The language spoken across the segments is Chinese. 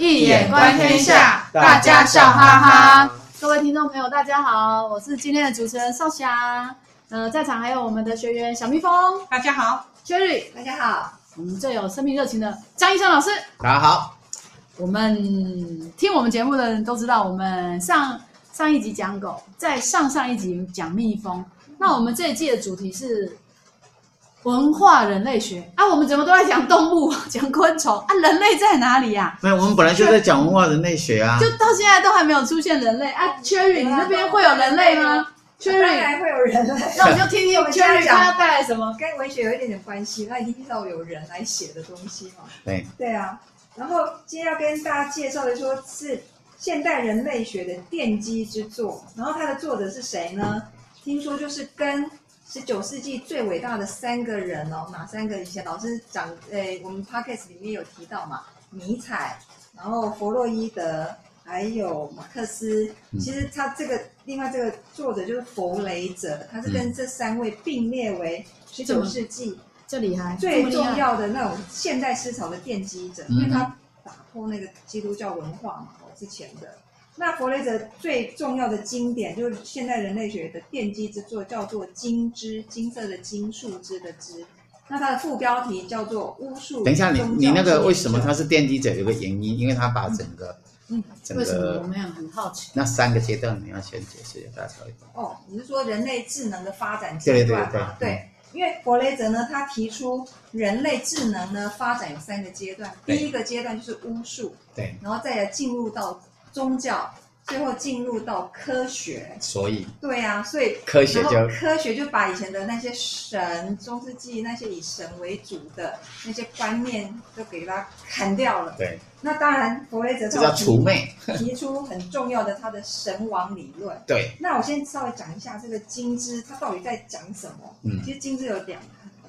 易眼观天下，大家笑哈哈。各位听众朋友，大家好，我是今天的主持人少霞。呃，在场还有我们的学员小蜜蜂，大家好；Cherry，大家好；我们最有生命热情的张医生老师，大家好。我们听我们节目的人都知道，我们上上一集讲狗，在上上一集讲蜜蜂。那我们这一季的主题是。文化人类学啊，我们怎么都在讲动物、讲昆虫啊？人类在哪里呀、啊？没有，我们本来就在讲文化人类学啊。就到现在都还没有出现人类啊，Cherry，你那边会有人类吗？Cherry，会有人类。那我们就听听我们 Cherry 他要带来什么？跟文学有一点点关系，他一定知道有人来写的东西嘛。对。对啊，然后今天要跟大家介绍的说是现代人类学的奠基之作，然后它的作者是谁呢？听说就是跟。十九世纪最伟大的三个人哦，哪三个？以前老师讲，诶，我们 podcast 里面有提到嘛，尼采，然后弗洛伊德，还有马克思。其实他这个另外这个作者就是弗雷泽，他是跟这三位并列为十九世纪这厉害最重要的那种现代思潮的奠基者，因为他打破那个基督教文化嘛，哦，之前的。那弗雷泽最重要的经典就是现代人类学的奠基之作，叫做《金枝》，金色的金，树枝的枝。那它的副标题叫做《巫术》。等一下，你你那个为什么它是奠基者？有个原因，因为他把整个嗯，整个为什么我们很好奇？那三个阶段你要先解释一下，大家一哦，你是说人类智能的发展阶段吗？对对对，对，对，因为弗雷泽呢，他提出人类智能呢发展有三个阶段，第一个阶段就是巫术，对，然后再来进入到。宗教最后进入到科学，所以对啊，所以科学就科学就把以前的那些神、中世纪那些以神为主的那些观念都给它砍掉了。对，那当然弗雷泽提出很重要的他的神王理论。对，那我先稍微讲一下这个金枝，他到底在讲什么？嗯，其实金枝有两。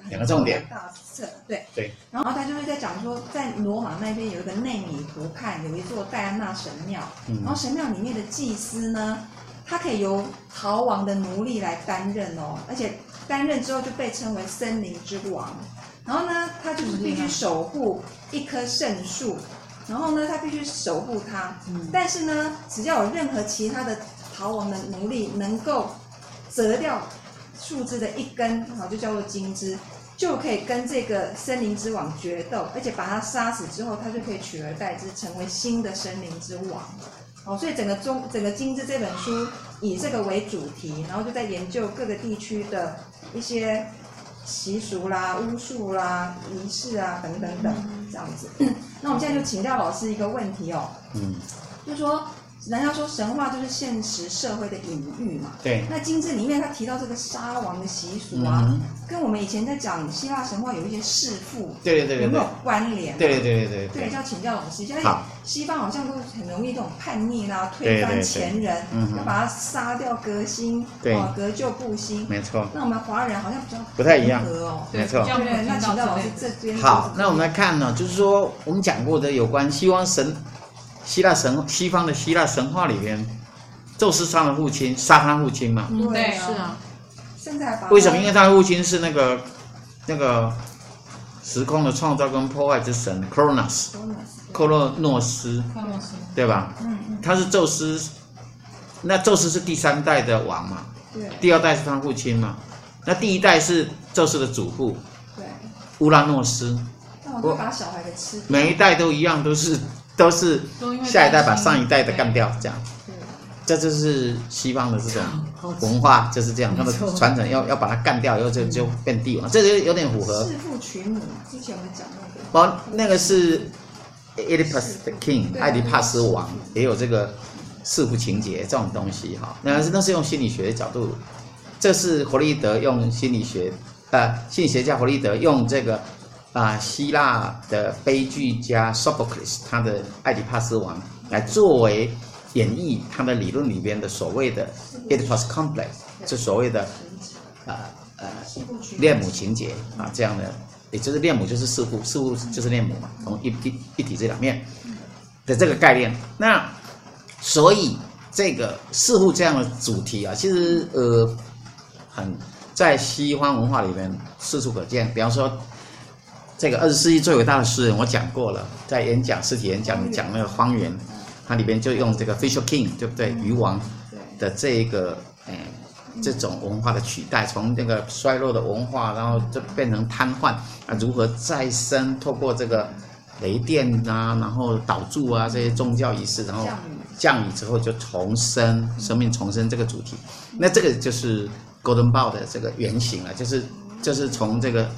两个重点，大色对。对，然后他就会在讲说，在罗马那边有一个内米湖畔有一座戴安娜神庙，嗯，然后神庙里面的祭司呢，他可以由逃亡的奴隶来担任哦，而且担任之后就被称为森林之王。然后呢，他就是必须守护一棵圣树，然后呢，他必须守护它，嗯，但是呢，只要有任何其他的逃亡的奴隶能够折掉。树枝的一根，好，就叫做金枝，就可以跟这个森林之王决斗，而且把他杀死之后，他就可以取而代之，成为新的森林之王。哦，所以整个中整个金枝这本书以这个为主题，然后就在研究各个地区的一些习俗啦、巫术啦、仪式啊等等等这样子。那我们现在就请教老师一个问题哦，嗯，就说。人家说神话就是现实社会的隐喻嘛。对。那金枝里面他提到这个杀王的习俗啊，嗯、跟我们以前在讲希腊神话有一些弑父，对对对对，有没有关联？对对对对对。对，要请教老师，现在西方好像都很容易这种叛逆啦、啊，推翻前人，对对对对要把他杀掉革新，对，革旧布新。没错。那我们华人好像比较不太一样哦。没错。对，那请教老师这边。好，那我们来看呢，就是说我们讲过的有关希望神。希腊神西方的希腊神话里边，宙斯杀了父亲，杀他父亲嘛？嗯、对，是啊。现在为什么？因为他的父亲是那个那个时空的创造跟破坏之神 Kronos，克洛诺斯，对吧？嗯嗯。他是宙斯，那宙斯是第三代的王嘛？对。第二代是他父亲嘛？那第一代是宙斯的祖父，对，乌拉诺斯。那我把小孩给吃。每一代都一样，都是。都是下一代把上一代的干掉，这样，这就是西方的这种文化就是这样，他们传承要要把它干掉，以后就就变帝王，这就有点符合。弑父娶母，之前我们讲那个。哦，那个是 Oedipus the King，爱迪帕斯王也有这个弑父情节这种东西哈，那是那是用心理学的角度，这是弗洛伊德用心理学，呃，心理学家弗洛伊德用这个。啊，希腊的悲剧家 Sophocles 他的《爱迪帕斯王》来作为演绎他的理论里边的所谓的 Oedipus complex，就所谓的呃呃恋母情节啊这样的，也就是恋母就是弑父，弑父就是恋母嘛，从一一一体这两面的这个概念。那所以这个弑父这样的主题啊，其实呃很在西方文化里面四处可见，比方说。这个二十世纪最伟大的诗人，我讲过了，在演讲实体演讲讲那个荒原，它里边就用这个 Fisher King，对不对？鱼王的这一个哎这种文化的取代，从这个衰落的文化，然后就变成瘫痪啊，如何再生？透过这个雷电啊，然后导柱啊这些宗教仪式，然后降雨之后就重生，生命重生这个主题，那这个就是 Golden Bough 的这个原型了，就是就是从这个。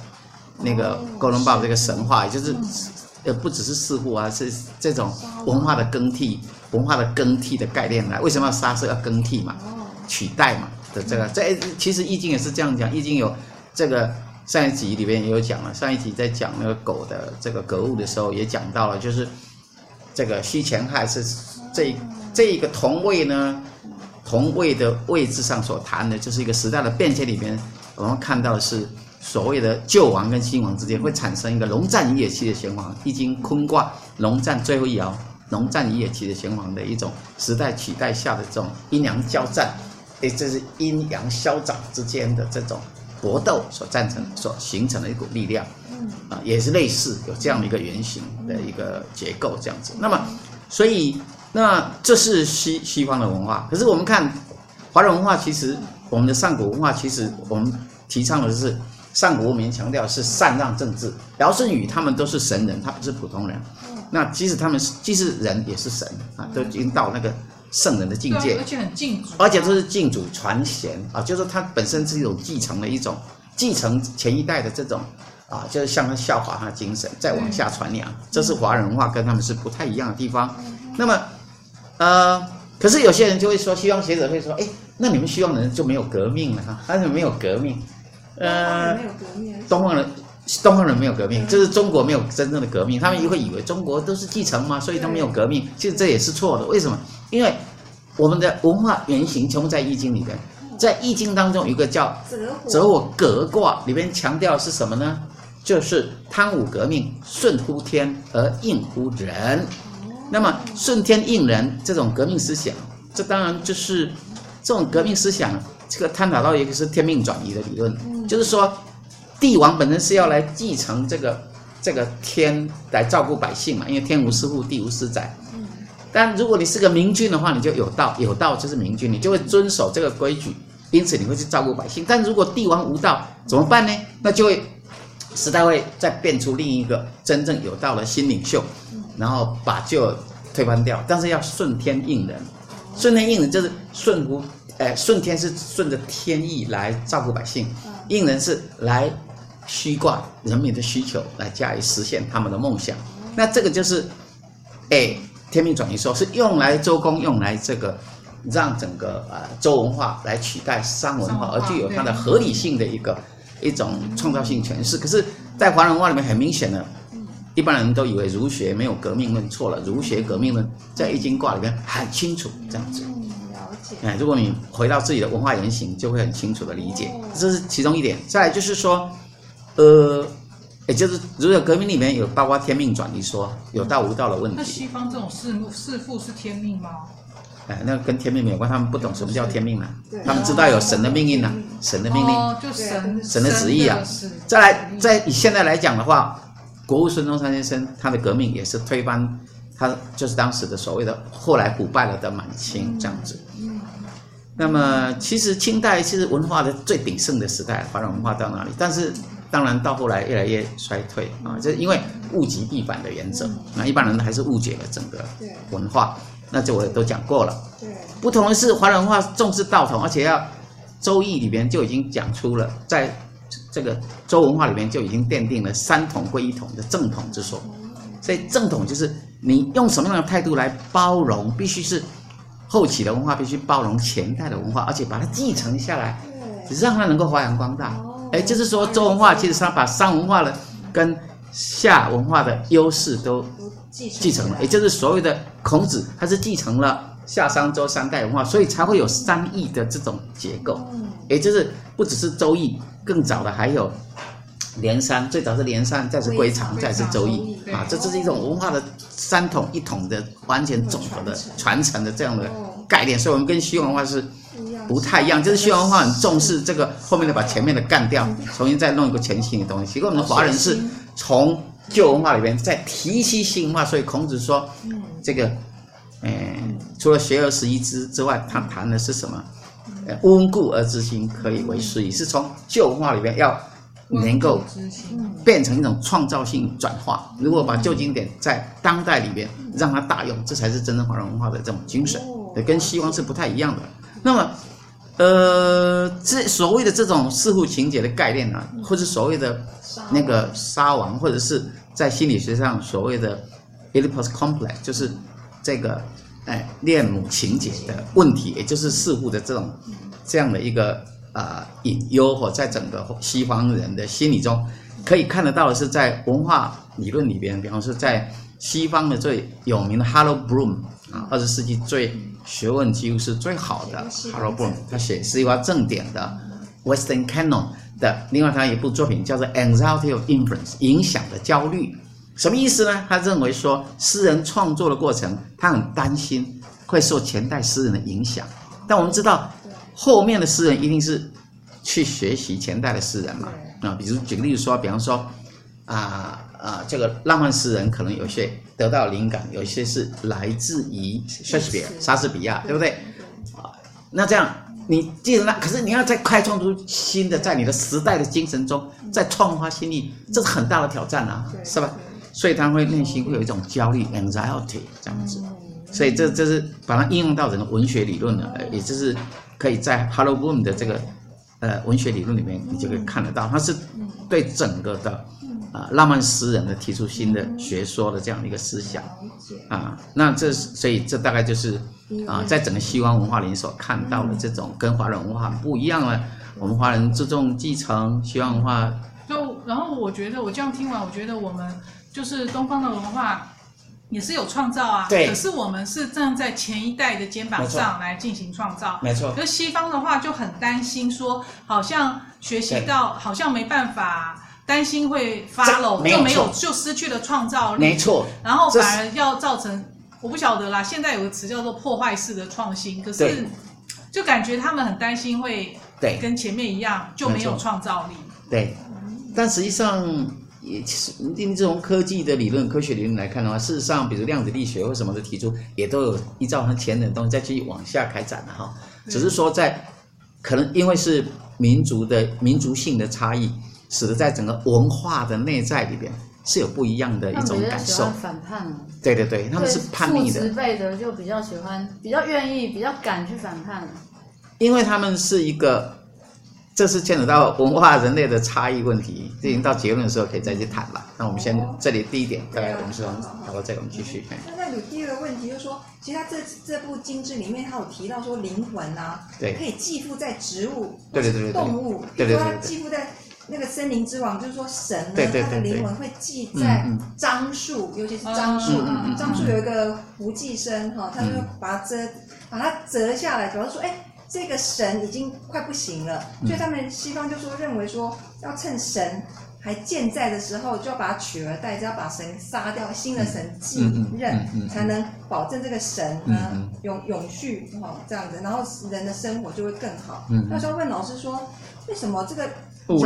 那个哥伦布这个神话，也就是，呃，不只是四户啊，是这种文化的更替，文化的更替的概念来。为什么要杀生要更替嘛？取代嘛的这个，在其实易经也是这样讲，易经有这个上一集里面也有讲了，上一集在讲那个狗的这个格物的时候也讲到了，就是这个戌干亥是这这一个同位呢，同位的位置上所谈的，就是一个时代的变迁里面，我们看到的是。所谓的旧王跟新王之间会产生一个龙战于野期的玄黄，易经坤卦龙战最后一爻，龙战于野期的玄黄的一种时代取代下的这种阴阳交战，哎，这是阴阳消长之间的这种搏斗所赞成、所形成的一股力量，嗯啊，也是类似有这样的一个原型的一个结构这样子。那么，所以那这是西西方的文化，可是我们看华人文化，其实我们的上古文化，其实我们提倡的是。上古文明强调是禅让政治，尧舜禹他们都是神人，他不是普通人。那即使他们是既是人也是神啊，都已经到那个圣人的境界，而且很敬主，而且都是敬主传贤啊，就是他本身是一种继承的一种继承前一代的这种啊，就是向他效法他的精神，再往下传扬。这是华人文化跟他们是不太一样的地方。那么呃，可是有些人就会说，西方学者会说，哎，那你们西方人就没有革命了哈？为什么没有革命？呃，东方人，东方人没有革命，就是中国没有真正的革命。他们也会以为中国都是继承嘛，所以他没有革命。其实这也是错的。为什么？因为我们的文化原型全部在易经里边，在易经当中有一个叫择我革卦，里面强调是什么呢？就是贪武革命，顺乎天而应乎人。那么顺天应人这种革命思想，这当然就是这种革命思想。这个探讨到一个是天命转移的理论，就是说，帝王本身是要来继承这个这个天来照顾百姓嘛，因为天无私户，地无私宰。但如果你是个明君的话，你就有道，有道就是明君，你就会遵守这个规矩，因此你会去照顾百姓。但如果帝王无道，怎么办呢？那就会时代会再变出另一个真正有道的新领袖，然后把旧推翻掉。但是要顺天应人，顺天应人就是顺乎。哎，顺天是顺着天意来照顾百姓，应人是来虚挂人民的需求来加以实现他们的梦想。那这个就是，哎，天命转移说是用来周公用来这个让整个啊周文化来取代商文化，而具有它的合理性的一个一种创造性诠释。可是，在华人文化里面很明显的，一般人都以为儒学没有革命论，错了，儒学革命论在易经卦里面很清楚这样子。哎，如果你回到自己的文化原型，就会很清楚的理解，这是其中一点。再来就是说，呃，也就是如果革命里面有包括天命转移说，有道无道的问题。那西方这种弑弑父是天命吗？哎，那跟天命没有关，他们不懂什么叫天命啊，他们知道有神的命运啊，神的命令，哦，就神神的旨意啊。再来，在以现在来讲的话，国务孙中山先生他的革命也是推翻。他就是当时的所谓的后来腐败了的满清这样子。那么其实清代其实文化的最鼎盛的时代，华人文化到哪里？但是当然到后来越来越衰退啊，就是因为物极必反的原则。那一般人还是误解了整个文化。那这我也都讲过了。不同的是华人文化重视道统，而且要《周易》里边就已经讲出了，在这个周文化里面就已经奠定了三统归一统的正统之说。所以正统就是你用什么样的态度来包容，必须是后起的文化必须包容前代的文化，而且把它继承下来，让它能够发扬光大。哎，就是说周文化其实是它把商文化的跟夏文化的优势都继承了，也就是所谓的孔子，他是继承了夏商周三代文化，所以才会有三易的这种结构。也就是不只是周易，更早的还有。连山最早是连山，再是归藏，再是周易啊，这这是一种文化的三统一统的完全总和的传承的这样的概念，所以我们跟西方文化是不太一样，就是西方文化很重视这个后面的把前面的干掉，重新再弄一个全新的东西。结果我们华人是从旧文化里边再提起新文化，所以孔子说，这个，哎，除了学而时习之之外，他谈的是什么？温故而知新，可以为师矣。是从旧文化里边要能够变成一种创造性转化。如果把旧经典在当代里边让它大用，这才是真正华人文化的这种精神，跟西方是不太一样的。那么，呃，这所谓的这种弑父情节的概念呢、啊，或者所谓的那个杀王，或者是在心理学上所谓的 Oedipus complex，就是这个。哎，恋母情节的问题，也就是弑父的这种这样的一个啊、呃、隐忧，或在整个西方人的心理中，可以看得到的是，在文化理论里边，比方说在西方的最有名的 Harold Bloom 啊，二十世纪最学问几乎是最好的 Harold Bloom，他写西方正典的 Western Canon 的，另外他有一部作品叫做 Anxiety of Influence，影响的焦虑。什么意思呢？他认为说，诗人创作的过程，他很担心会受前代诗人的影响。但我们知道，后面的诗人一定是去学习前代的诗人嘛。啊，比如举个例子说，比方说，啊啊，这个浪漫诗人可能有些得到灵感，有些是来自于莎士比亚，莎士比亚，对不对？啊，那这样你既然那，可是你要再开创出新的，在你的时代的精神中再创发新意，这是很大的挑战啊，是吧？所以他会内心会有一种焦虑 （anxiety） 这样子，所以这这是把它应用到整个文学理论了，也就是可以在 Harold Bloom 的这个呃文学理论里面，你就可以看得到，它是对整个的啊、呃、浪漫诗人的提出新的学说的这样的一个思想。啊，那这所以这大概就是啊在整个西方文化里所看到的这种跟华人文化很不一样了。我们华人注重继承西方文化，就然后我觉得我这样听完，我觉得我们。就是东方的文化也是有创造啊，对。可是我们是站在前一代的肩膀上来进行创造，没错。可是西方的话就很担心说，好像学习到好像没办法，担心会 follow 就没有就失去了创造力，没错。然后反而要造成，我不晓得啦。现在有个词叫做破坏式的创新，可是就感觉他们很担心会对跟前面一样就没有创造力。对，但实际上。也其实，你这种科技的理论、科学理论来看的话，事实上，比如量子力学或什么的提出，也都有依照它前人的东西再继续往下开展的哈。只是说，在可能因为是民族的民族性的差异，使得在整个文化的内在里边是有不一样的一种感受。反叛。对对对，他们是叛逆的。父执辈的就比较喜欢，比较愿意，比较敢去反叛。因为他们是一个。这是牵扯到文化人类的差异问题，这已经到结论的时候可以再去谈了。那我们先这里第一点，大概我们是从讨论这个，我们继续。那那有第二个问题，就是说，其实他这这部经志里面，他有提到说灵魂啊，对，可以寄附在植物，对对对动物，比如说他寄附在那个森林之王，就是说神呢，他的灵魂会寄在樟树，尤其是樟树，樟树有一个胡寄生哈，他就把它折，把它折下来，主要说，哎。这个神已经快不行了，所以他们西方就说认为说，要趁神还健在的时候，就要把他取而代之，要把神杀掉，新的神继任，才能保证这个神呢永永续哈这样子，然后人的生活就会更好。那时候问老师说，为什么这个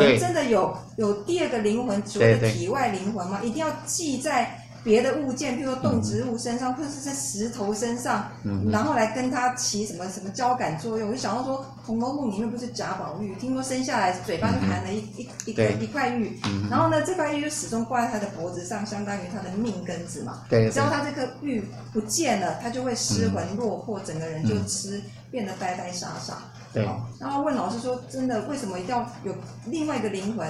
人真的有有第二个灵魂，所谓的体外灵魂吗？一定要记在？别的物件，比如说动植物身上，或者是在石头身上，嗯、然后来跟它起什么什么交感作用。我就想到说，《红楼梦》里面不是贾宝玉，听说生下来嘴巴就含了一、嗯、一一个一块玉，嗯、然后呢，这块玉就始终挂在他的脖子上，相当于他的命根子嘛。对，只要他这颗玉不见了，他就会失魂落魄，嗯、整个人就吃变得呆呆傻傻。对，然后问老师说，真的为什么一定要有另外一个灵魂？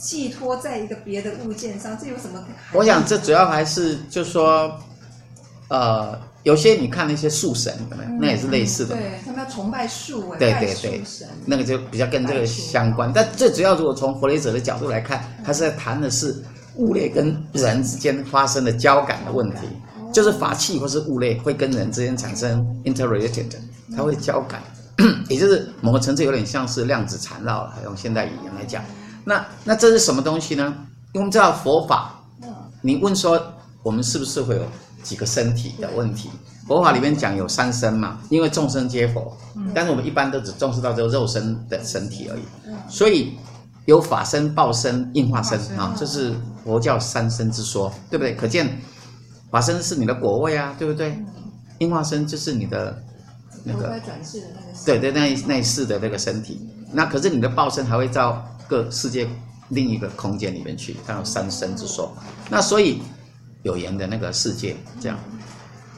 寄托在一个别的物件上，这有什么？我想这主要还是就是说，呃，有些你看那些树神，嗯、那也是类似的。对，他们要崇拜树，对对对，那个就比较跟这个相关。但最主要，如果从弗雷泽的角度来看，他是在谈的是物类跟人之间发生的交感的问题，嗯、就是法器或是物类会跟人之间产生 interrelated，它会交感，也就是某个层次有点像是量子缠绕了，用现代语言来讲。那那这是什么东西呢？因为我们知道佛法，你问说我们是不是会有几个身体的问题。佛法里面讲有三身嘛，因为众生皆佛，但是我们一般都只重视到这个肉身的身体而已。所以有法身、报身、应化身啊，这是佛教三身之说，对不对？可见法身是你的果位啊，对不对？应化身就是你的那个转世的那个，对对，那那一世的那个身体。那可是你的报身还会到各世界另一个空间里面去，它有三生之说。那所以有缘的那个世界这样，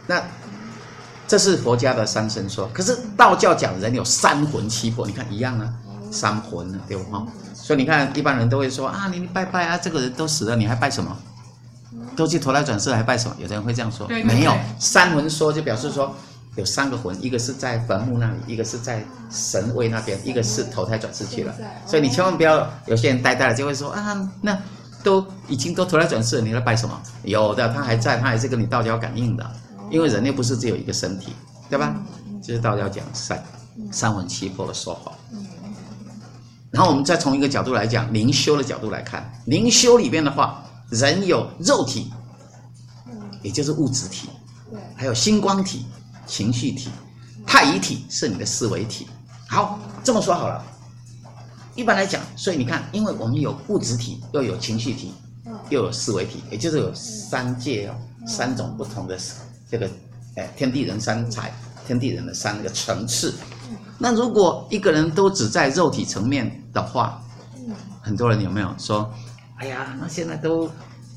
那。这是佛家的三生说，可是道教讲人有三魂七魄，你看一样啊，三魂啊，对不哈？所以你看一般人都会说啊，你你拜拜啊，这个人都死了，你还拜什么？都去投胎转世还拜什么？有的人会这样说，对对对，没有三魂说就表示说有三个魂，一个是在坟墓那里，一个是在神位那边，一个是投胎转世去了。所以你千万不要有些人呆呆的就会说啊，那都已经都投胎转世了，你来拜什么？有的他还在，他还是跟你道交感应的。因为人类不是只有一个身体，对吧？就是道教讲三三魂七魄的说法。然后我们再从一个角度来讲，灵修的角度来看，灵修里边的话，人有肉体，也就是物质体，还有星光体、情绪体、太乙体是你的思维体。好，这么说好了。一般来讲，所以你看，因为我们有物质体，又有情绪体，又有思维体，也就是有三界哦，三种不同的。这个，哎，天地人三才，天地人的三个层次。那如果一个人都只在肉体层面的话，很多人有没有说，哎呀，那现在都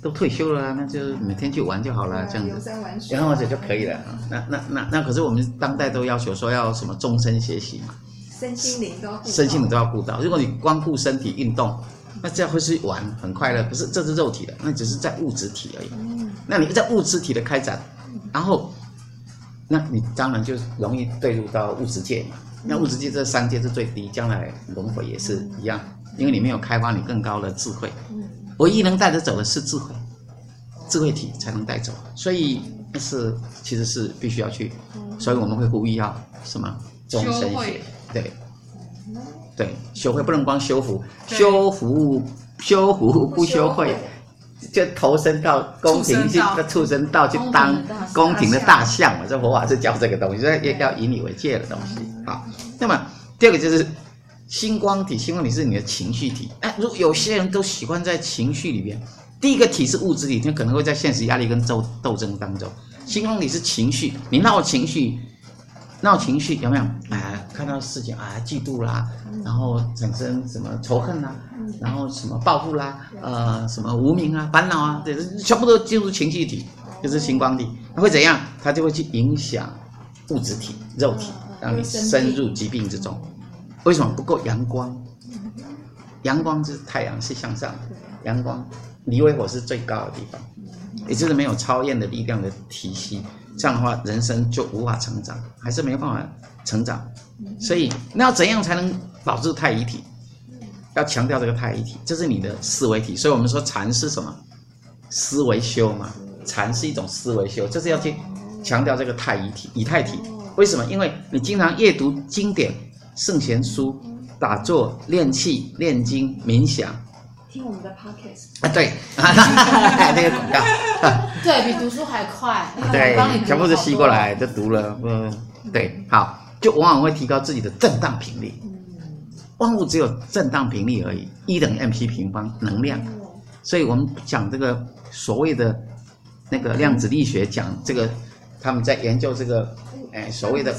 都退休了，那就每天去玩就好了，这样子，然后这就可以了。那那那那可是我们当代都要求说要什么终身学习嘛，身心灵都身心灵都要顾到。如果你光顾身体运动，那这样会是玩很快乐，不是这是肉体的，那只是在物质体而已。那你在物质体的开展。然后，那你当然就容易坠入到物质界嘛。那物质界这三界是最低，将来轮回也是一样，因为你没有开发你更高的智慧。唯一能带得走的是智慧，智慧体才能带走。所以是其实是必须要去，所以我们会呼吁要什么终身学，对，对，修会不能光修福，修福修福不修会。就投身到宫廷去，那畜生道去当宫廷的大象嘛？这佛法是教这个东西，所以要以你为戒的东西。啊，那么第二个就是星光体，星光体是你的情绪体。哎，如果有些人都喜欢在情绪里边，第一个体是物质体，就可能会在现实压力跟斗斗争当中。星光体是情绪，你闹情绪。闹情绪有没有？哎，看到事情啊，嫉妒啦，然后产生什么仇恨啦，然后什么报复啦，呃，什么无名啊、烦恼啊，对，全部都进入情绪体，就是星光体。它会怎样？它就会去影响物质体、肉体，让你深入疾病之中。为什么不够阳光？阳光就是太阳，是向上的阳光，离微火是最高的地方，也就是没有超验的力量的体系。这样的话，人生就无法成长，还是没有办法成长。所以，那要怎样才能保住太乙体？要强调这个太乙体，这是你的思维体。所以我们说禅是什么？思维修嘛。禅是一种思维修，就是要去强调这个太乙体、以太体。为什么？因为你经常阅读经典、圣贤书、打坐、练气、练经、冥想。听我们的 podcast 啊，对，那个广告，对比读书还快，对，全部都吸过来就读了，嗯，对，好，就往往会提高自己的震荡频率。万物只有震荡频率而已一等于 mc 平方能量，所以我们讲这个所谓的那个量子力学，讲这个他们在研究这个，哎，所谓的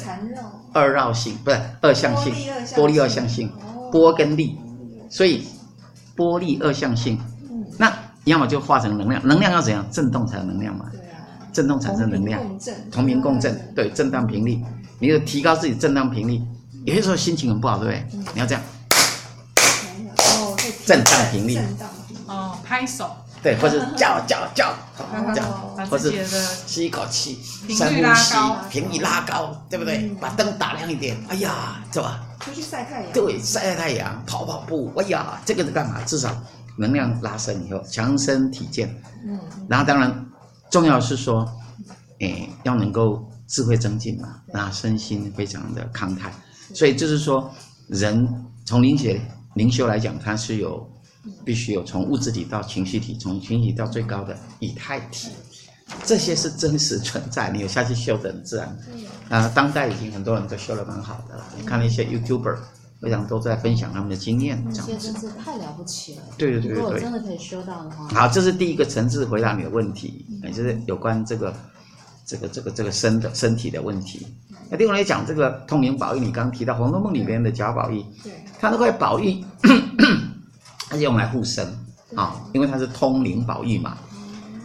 二绕性，不是二象性，波粒二象性，波跟粒，所以。波粒二象性，那要么就化成能量，能量要怎样？振动才有能量嘛。对啊。震动产生能量。同频共振。对，震荡频率，你就提高自己震荡频率。有些时候心情很不好，对不对？你要这样。哦，震荡频率。哦，拍手。对，或者叫叫 叫，叫，或者吸一口气，深呼吸，频率拉高，对不对？把灯打亮一点，哎呀，是吧？出去晒太阳，对，晒晒太阳，跑跑步，哎呀，这个是干嘛？至少能量拉升以后，强身体健。嗯，然后当然重要是说，哎，要能够智慧增进嘛，那身心非常的康泰。所以就是说，人从灵学灵修来讲，它是有必须有从物质体到情绪体，从情绪体到最高的以太体。这些是真实存在，你有下去修的很自然。啊、呃，当代已经很多人都修的蛮好的了。你看那些 YouTuber，我想都在分享他们的经验，这些真是太了不起了。对对对对。如果真的可以修到的话。好，这是第一个层次回答你的问题，也、嗯、就是有关这个这个这个这个身的身体的问题。那另外来讲，这个通灵宝玉，你刚刚提到《红楼梦》里边的贾宝玉，对，他那块宝玉，它是用来护身啊、哦，因为它是通灵宝玉嘛。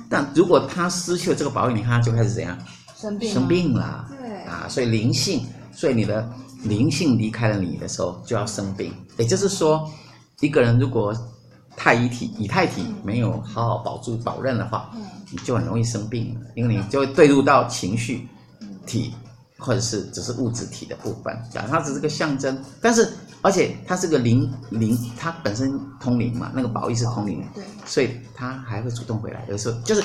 但如果他失去了这个宝玉，你看他就开始怎样？生病。生病了。对。啊，所以灵性，所以你的灵性离开了你的时候，就要生病。也就是说，一个人如果太乙体、以太体没有好好保住、保任的话，你就很容易生病了，因为你就会对入到情绪体。或者是只是物质体的部分，啊，它只是个象征，但是而且它是个灵灵，它本身通灵嘛，那个宝玉是通灵，对，所以它还会主动回来。有时候就是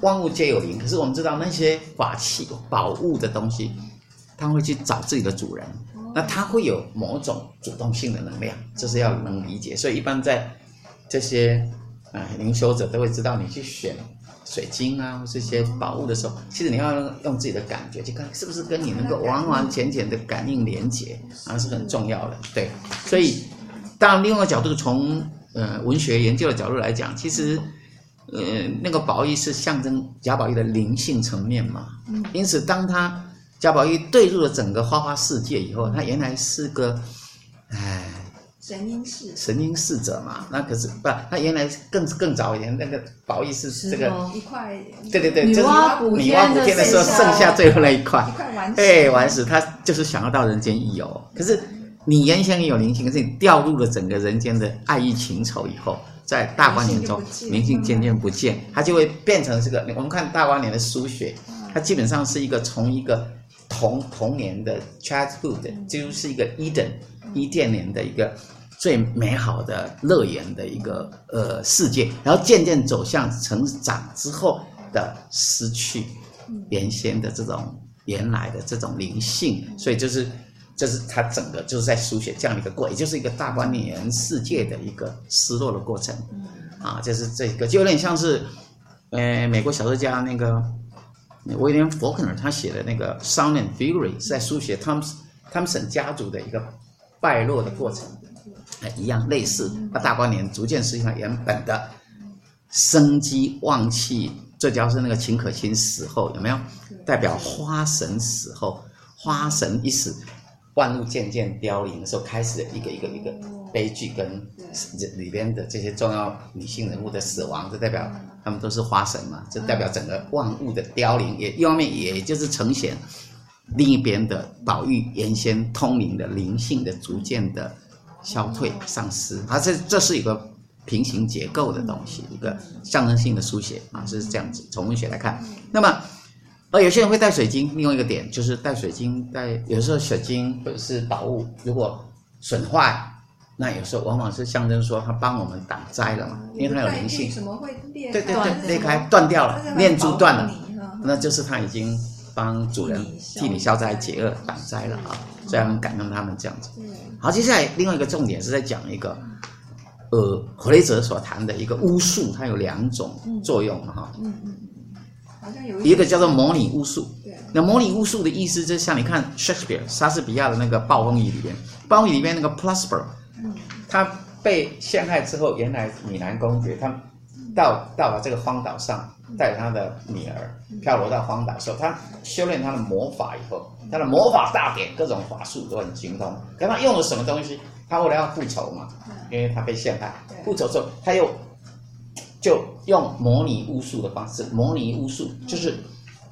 万物皆有灵，可是我们知道那些法器宝物的东西，它会去找自己的主人，那它会有某种主动性的能量，这是要能理解。所以一般在这些啊灵修者都会知道，你去选。水晶啊，或这些宝物的时候，其实你要用自己的感觉去看，是不是跟你能够完完全全的感应连接，啊，是很重要的。对，所以当然另外一个角度，从呃文学研究的角度来讲，其实呃那个宝玉是象征贾宝玉的灵性层面嘛。因此，当他贾宝玉对入了整个花花世界以后，他原来是个，哎。神瑛侍神瑛侍者嘛，那可是不，那原来更更早一点，那个宝玉是这个一块，对对对，女娲补天的时候剩下最后那一块，一块顽石，哎，顽石，他就是想要到人间一游。可是你原先也有灵性，可是你掉入了整个人间的爱欲情仇以后，在大观年中，灵性渐渐不见，它就会变成这个。我们看大观年的书写，它基本上是一个从一个童童年的 childhood，就是一个 Eden。伊甸园的一个最美好的乐园的一个呃世界，然后渐渐走向成长之后的失去原先的这种原来的这种灵性，所以就是就是他整个就是在书写这样的一个过，也就是一个大观园世界的一个失落的过程啊，就是这个就有点像是呃美国小说家那个威廉福克纳他写的那个《Sound and Fury》是在书写汤姆汤姆森家族的一个。败落的过程，哎，一样类似。那大观年逐渐失去它原本的生机旺气，最主要是那个秦可卿死后有没有？代表花神死后，花神一死，万物渐渐凋零的时候，开始一个一个一个悲剧，跟里边的这些重要女性人物的死亡，就代表他们都是花神嘛，就代表整个万物的凋零，也一方面也就是呈现。另一边的宝玉原先通灵的灵性的逐渐的消退丧失，啊，这这是一个平行结构的东西，一个象征性的书写啊，是这样子。从文学来看，那么呃，有些人会带水晶，另外一个点就是带水晶，带有时候水晶或者是宝物，如果损坏，那有时候往往是象征说它帮我们挡灾了嘛，因为它有灵性。什么会裂？对对对，裂开断掉了，念珠断了，那就是它已经。帮主人替你消灾解厄挡灾了啊，这样感动他们这样子。好，接下来另外一个重点是在讲一个，呃，弗雷泽所谈的一个巫术，它有两种作用哈。嗯嗯。好像有一个叫做模拟巫术。对。那模拟巫术的意思，就像你看 Shakespeare 莎士比亚的那个《暴风雨》里边，《暴风雨》里边那个 Prospero，他被陷害之后，原来米兰公爵他到到了这个荒岛上。带他的女儿漂流到荒岛的时候，他修炼他的魔法以后，他的魔法大典，各种法术都很精通。可他用了什么东西？他为了要复仇嘛，因为他被陷害。复仇之后，他又就用模拟巫术的方式，模拟巫术就是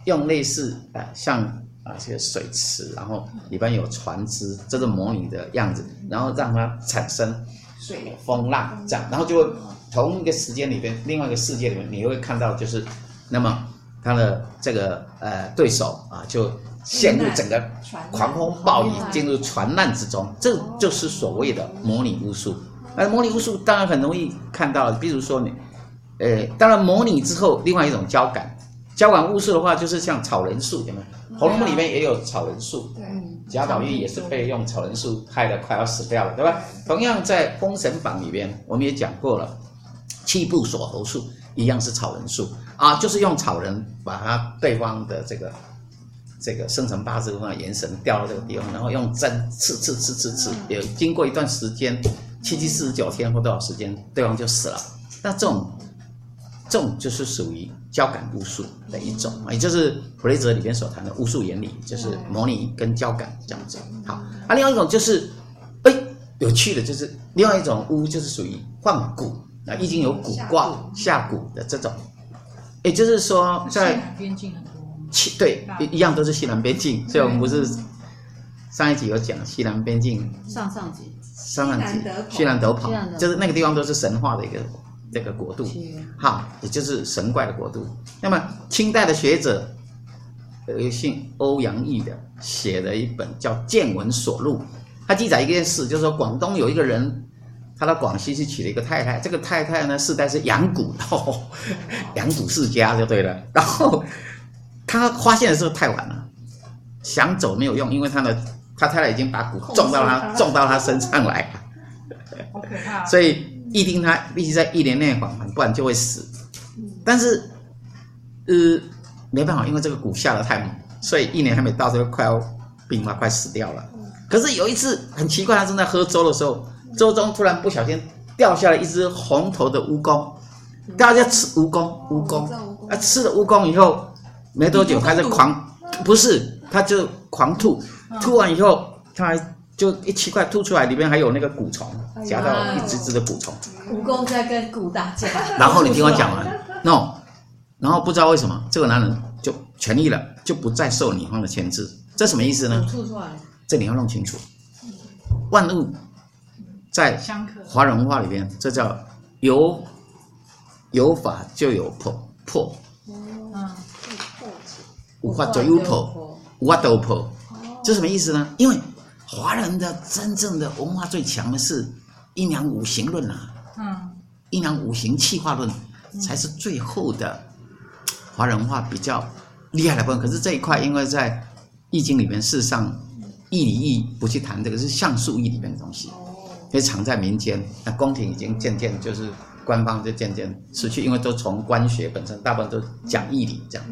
用类似啊，像啊这个水池，然后里边有船只，这个模拟的样子，然后让它产生水风浪这样，然后就会。同一个时间里边，另外一个世界里面，你会看到就是，那么他的这个呃对手啊，就陷入整个狂风暴雨，进入船难之中，这就是所谓的模拟巫术。那模拟巫术当然很容易看到，比如说你，呃，当然模拟之后，另外一种交感，交感巫术的话，就是像草人术，有没有？红楼梦里面也有草人术，对，贾宝玉也是被用草人术害得快要死掉了，对吧？同样在《封神榜》里边，我们也讲过了。七步锁喉术，一样是草人术啊，就是用草人把他对方的这个这个生辰八字或者元神调到这个地方，然后用针刺刺刺刺刺，有经过一段时间，七七四十九天或多少时间，对方就死了。那这种这种就是属于交感巫术的一种，也就是弗雷泽里边所谈的巫术原理，就是模拟跟交感这样子。好，啊，另外一种就是，哎，有趣的就是另外一种巫，就是属于换蛊。啊，易经有古卦下蛊。的这种，也就是说在西南边境很多，对，一一样都是西南边境，所以我们不是上一集有讲西南边境，上上集，上上集，西南斗跑，就是那个地方都是神话的一个这个国度，好，也就是神怪的国度。那么清代的学者有一个姓欧阳毅的，写了一本叫《见闻所录》，他记载一件事，就是说广东有一个人。他到广西去娶了一个太太，这个太太呢世代是养蛊，养蛊世家就对了。然后他发现的时候太晚了，想走没有用，因为他的他太太已经把蛊种到他种到他身上来了，所以一定他必须在一年内还完，不然就会死。但是呃没办法，因为这个蛊下的太猛，所以一年还没到，就快要病了，快死掉了。可是有一次很奇怪，他正在喝粥的时候。粥中突然不小心掉下来一只红头的蜈蚣，大家吃蜈蚣，蜈蚣。啊，吃了蜈蚣以后，没多久开始狂，不是，他就狂吐，吐完以后，他还就一奇怪吐出来，里面还有那个蛊虫，夹到一只只的蛊虫。蜈蚣在跟蛊打架。然后你听我讲完，no，然后不知道为什么这个男人就痊愈了，就不再受女方的牵制，这什么意思呢？吐出来，这你要弄清楚，万物。在华人文化里边，这叫有有法就有破破，嗯，无法就有破，无法都破，这什么意思呢？因为华人的真正的文化最强的是阴阳五行论啊，嗯，阴阳五行气化论才是最后的华人文化比较厉害的部分。可是这一块，因为在易经里面，事实上易理易不去谈这个，是象数易里面的东西。也藏在民间，那宫廷已经渐渐就是官方就渐渐失去，因为都从官学本身大部分都讲义理这样，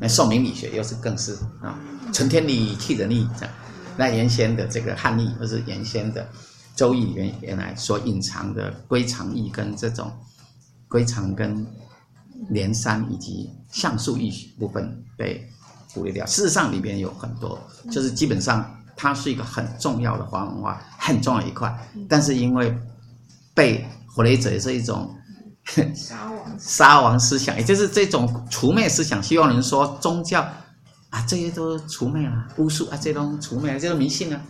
那宋明理学又是更是啊，存天理，气人意这样。那原先的这个汉译或是原先的周易里面原来所隐藏的归藏义跟这种归藏跟连山以及象数义部分被忽略掉，事实上里边有很多，就是基本上。它是一个很重要的华文化，很重要的一块，但是因为被弗雷泽也是一种杀王杀王思想，也就是这种除灭思想，希望人说宗教啊，这些都除灭了，巫术啊，这些都除灭了，这些迷信啊，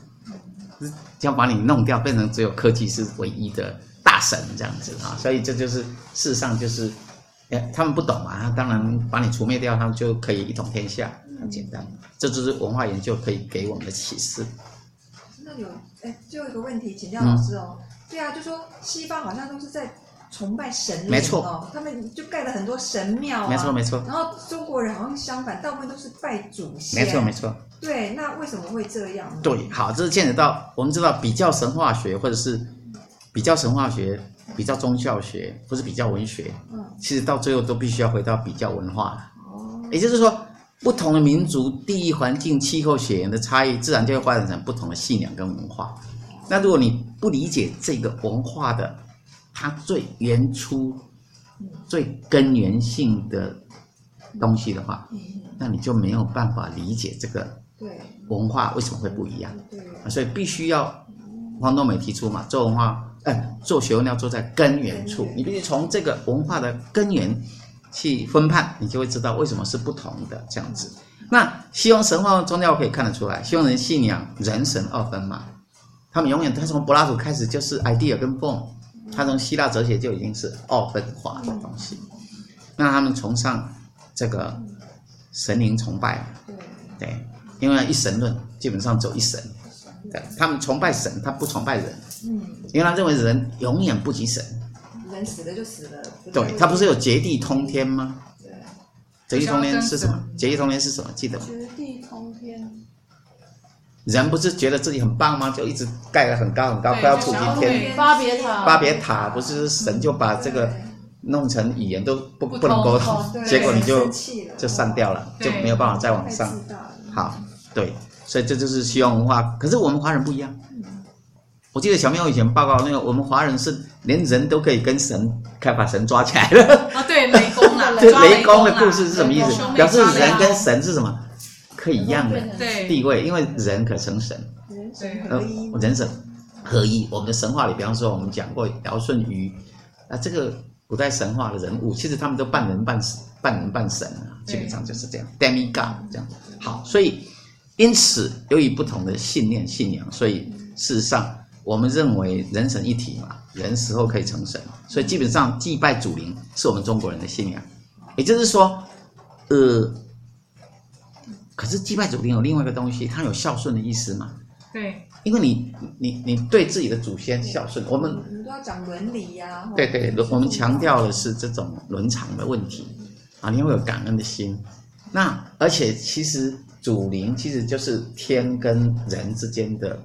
就要把你弄掉，变成只有科技是唯一的大神这样子啊，所以这就是事实上就是，哎，他们不懂啊，当然把你除灭掉，他们就可以一统天下。很简单，这就是文化研究可以给我们的启示。那有哎，最后一个问题，请教老师哦。嗯、对啊，就说西方好像都是在崇拜神灵，没错哦，他们就盖了很多神庙啊，没错没错。然后中国人好像相反，大部分都是拜祖先，没错没错。对，那为什么会这样呢？对，好，这是牵扯到我们知道比较神话学，或者是比较神话学、比较宗教学，或是比较文学，嗯，其实到最后都必须要回到比较文化。哦，也就是说。不同的民族、地域环境、气候、血缘的差异，自然就会发展成不同的信仰跟文化。那如果你不理解这个文化的它最原初、最根源性的东西的话，那你就没有办法理解这个文化为什么会不一样。所以必须要黄东美提出嘛，做文化，哎，做学问要做在根源处，你必须从这个文化的根源。去分判，你就会知道为什么是不同的这样子。那西方神话宗教可以看得出来，西方人信仰人神二分嘛，他们永远他从柏拉图开始就是 idea 跟 form，他从希腊哲学就已经是二分化的东西。那他们崇尚这个神灵崇拜，对，因为一神论基本上走一神，对，他们崇拜神，他不崇拜人，因为他认为人永远不及神。人死了就死了。对，他不是有绝地通天吗？对。绝地通天是什么？绝地通天是什么？记得吗？绝地通天。人不是觉得自己很棒吗？就一直盖得很高很高，快要触及天。巴别塔。巴别塔不是神就把这个弄成语言都不不能沟通，结果你就就散掉了，就没有办法再往上。好，对，所以这就是西方文化。可是我们华人不一样。我记得小妙以前报告那个，我们华人是连人都可以跟神，可以把神抓起来了。啊，对，雷公啊，这雷公的故事是什么意思？表示人跟神是什么？可以一样的地位，因为人可成神。呃，人神合一。我们的神话里，比方说我们讲过尧舜禹，啊，这个古代神话的人物，其实他们都半人半神，半人半神啊，基本上就是这样，demigod 这样。好，所以因此由于不同的信念信仰，所以事实上。我们认为人神一体嘛，人死后可以成神，所以基本上祭拜祖灵是我们中国人的信仰。也就是说，呃，可是祭拜祖灵有另外一个东西，它有孝顺的意思嘛？对，因为你你你对自己的祖先孝顺，我们都要讲伦理呀、啊。对对，我们强调的是这种伦常的问题啊，你会有感恩的心。那而且其实祖灵其实就是天跟人之间的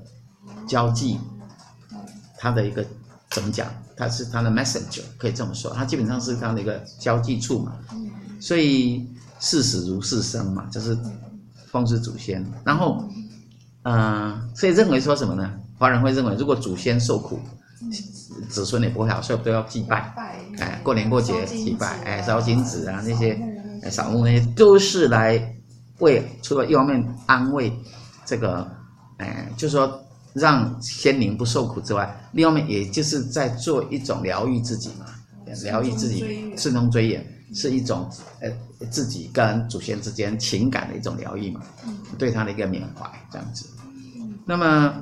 交际。他的一个怎么讲？他是他的 messenger，可以这么说。他基本上是他的一个交际处嘛。所以事死如事生嘛，就是奉祀祖先。然后，嗯、呃，所以认为说什么呢？华人会认为，如果祖先受苦，子孙也不会好，所以都要祭拜。哎，过年过节祭拜，哎，烧金纸啊那些，扫墓那些，都是来为除了一方面安慰这个，哎，就是说。让先灵不受苦之外，另外面也就是在做一种疗愈自己嘛，疗愈自己，顺宗追远是一种呃自己跟祖先之间情感的一种疗愈嘛，对他的一个缅怀这样子。那么，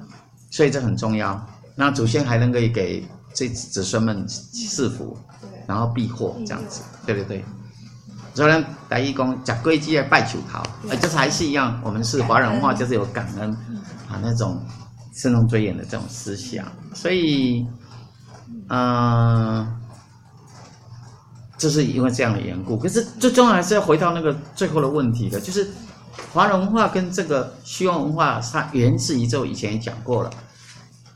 所以这很重要。那祖先还能够给这子孙们赐福，然后避祸这样子。对对对。所以呢，大义公讲归基拜求桃，呃，就是还是一样，我们是华人文化，就是有感恩啊那种。慎重追远的这种思想，所以，嗯、呃，就是因为这样的缘故。可是最终还是要回到那个最后的问题的，就是华人文化跟这个西方文化，它源自于这，我以前也讲过了。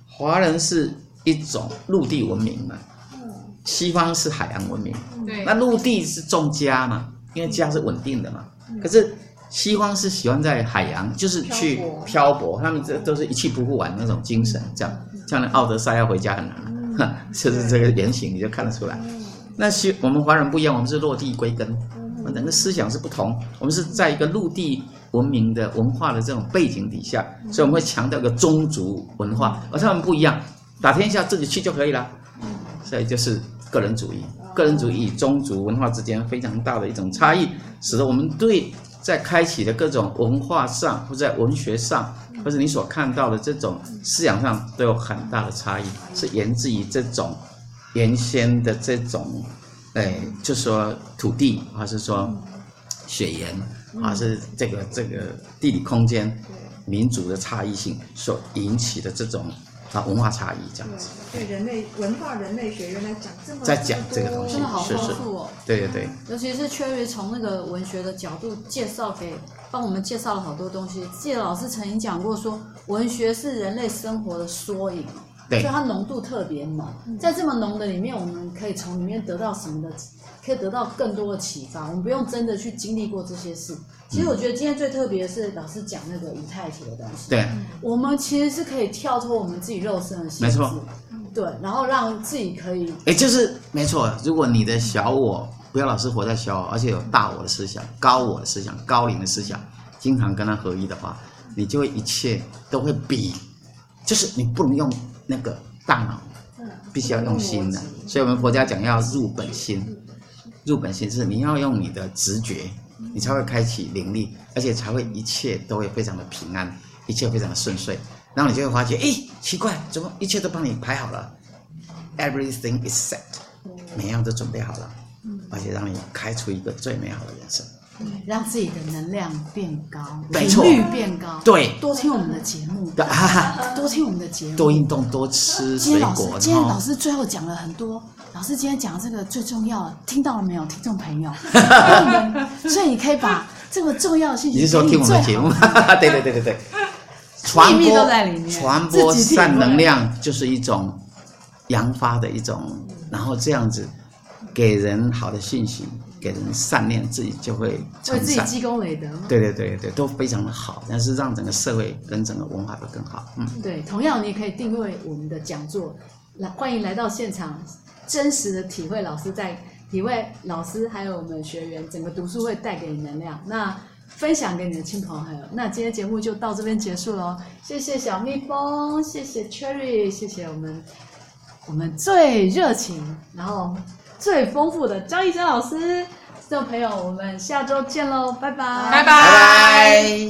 华人是一种陆地文明嘛，西方是海洋文明。对，那陆地是重家嘛，因为家是稳定的嘛。可是。西方是喜欢在海洋，就是去漂泊，他们这都是一去不复返那种精神，这样，像那奥德赛要回家很难，就是这个原型你就看得出来。那西我们华人不一样，我们是落地归根，我们整个思想是不同，我们是在一个陆地文明的文化的这种背景底下，所以我们会强调一个宗族文化，而他们不一样，打天下自己去就可以了，所以就是个人主义，个人主义与宗族文化之间非常大的一种差异，使得我们对。在开启的各种文化上，或者在文学上，或者你所看到的这种思想上，都有很大的差异，是源自于这种原先的这种，哎，就说土地，还是说血缘，还是这个这个地理空间、民族的差异性所引起的这种。啊，文化差异这样子。对，对人类文化人类学原来讲这么在讲这个东西，真的好丰富哦。对对对。尤其是 Cherry 从那个文学的角度介绍给，帮我们介绍了好多东西。记得老师曾经讲过说，文学是人类生活的缩影，对，所以它浓度特别浓。在这么浓的里面，我们可以从里面得到什么的？可以得到更多的启发。我们不用真的去经历过这些事。其实我觉得今天最特别的是老师讲那个以太体的东西。对，我们其实是可以跳脱我们自己肉身的限制。没错。对，然后让自己可以。哎，就是没错。如果你的小我不要老是活在小我，而且有大我的思想、高我的思想、高灵的思想，经常跟他合一的话，你就会一切都会比，就是你不能用那个大脑，必须要用心的。所以我们佛家讲要入本心。入本心是你要用你的直觉，你才会开启灵力，而且才会一切都会非常的平安，一切非常的顺遂。然后你就会发觉，哎，奇怪，怎么一切都帮你排好了？Everything is set，每样都准备好了，而且让你开出一个最美好的人生。让自己的能量变高，没错，频率变高。对，多听我们的节目，多听我们的节目，多运动，多吃水果。今天老师最后讲了很多，老师今天讲的这个最重要的，听到了没有，听众朋友？所以你可以把这个重要的信息，你是说听我们的节目？对对对对对，秘密都在里面。传播善能量就是一种扬发的一种，然后这样子。给人好的信息，给人善念，自己就会自己积功累德。对对对对，都非常的好，但是让整个社会跟整个文化都更好。嗯，对，同样你也可以定位我们的讲座，来欢迎来到现场，真实的体会老师在体会老师还有我们学员整个读书会带给你能量。那分享给你的亲朋好友。那今天节目就到这边结束喽，谢谢小蜜蜂，谢谢 Cherry，谢谢我们我们最热情，然后。最丰富的张亦真老师，这位朋友，我们下周见喽，拜拜，拜拜。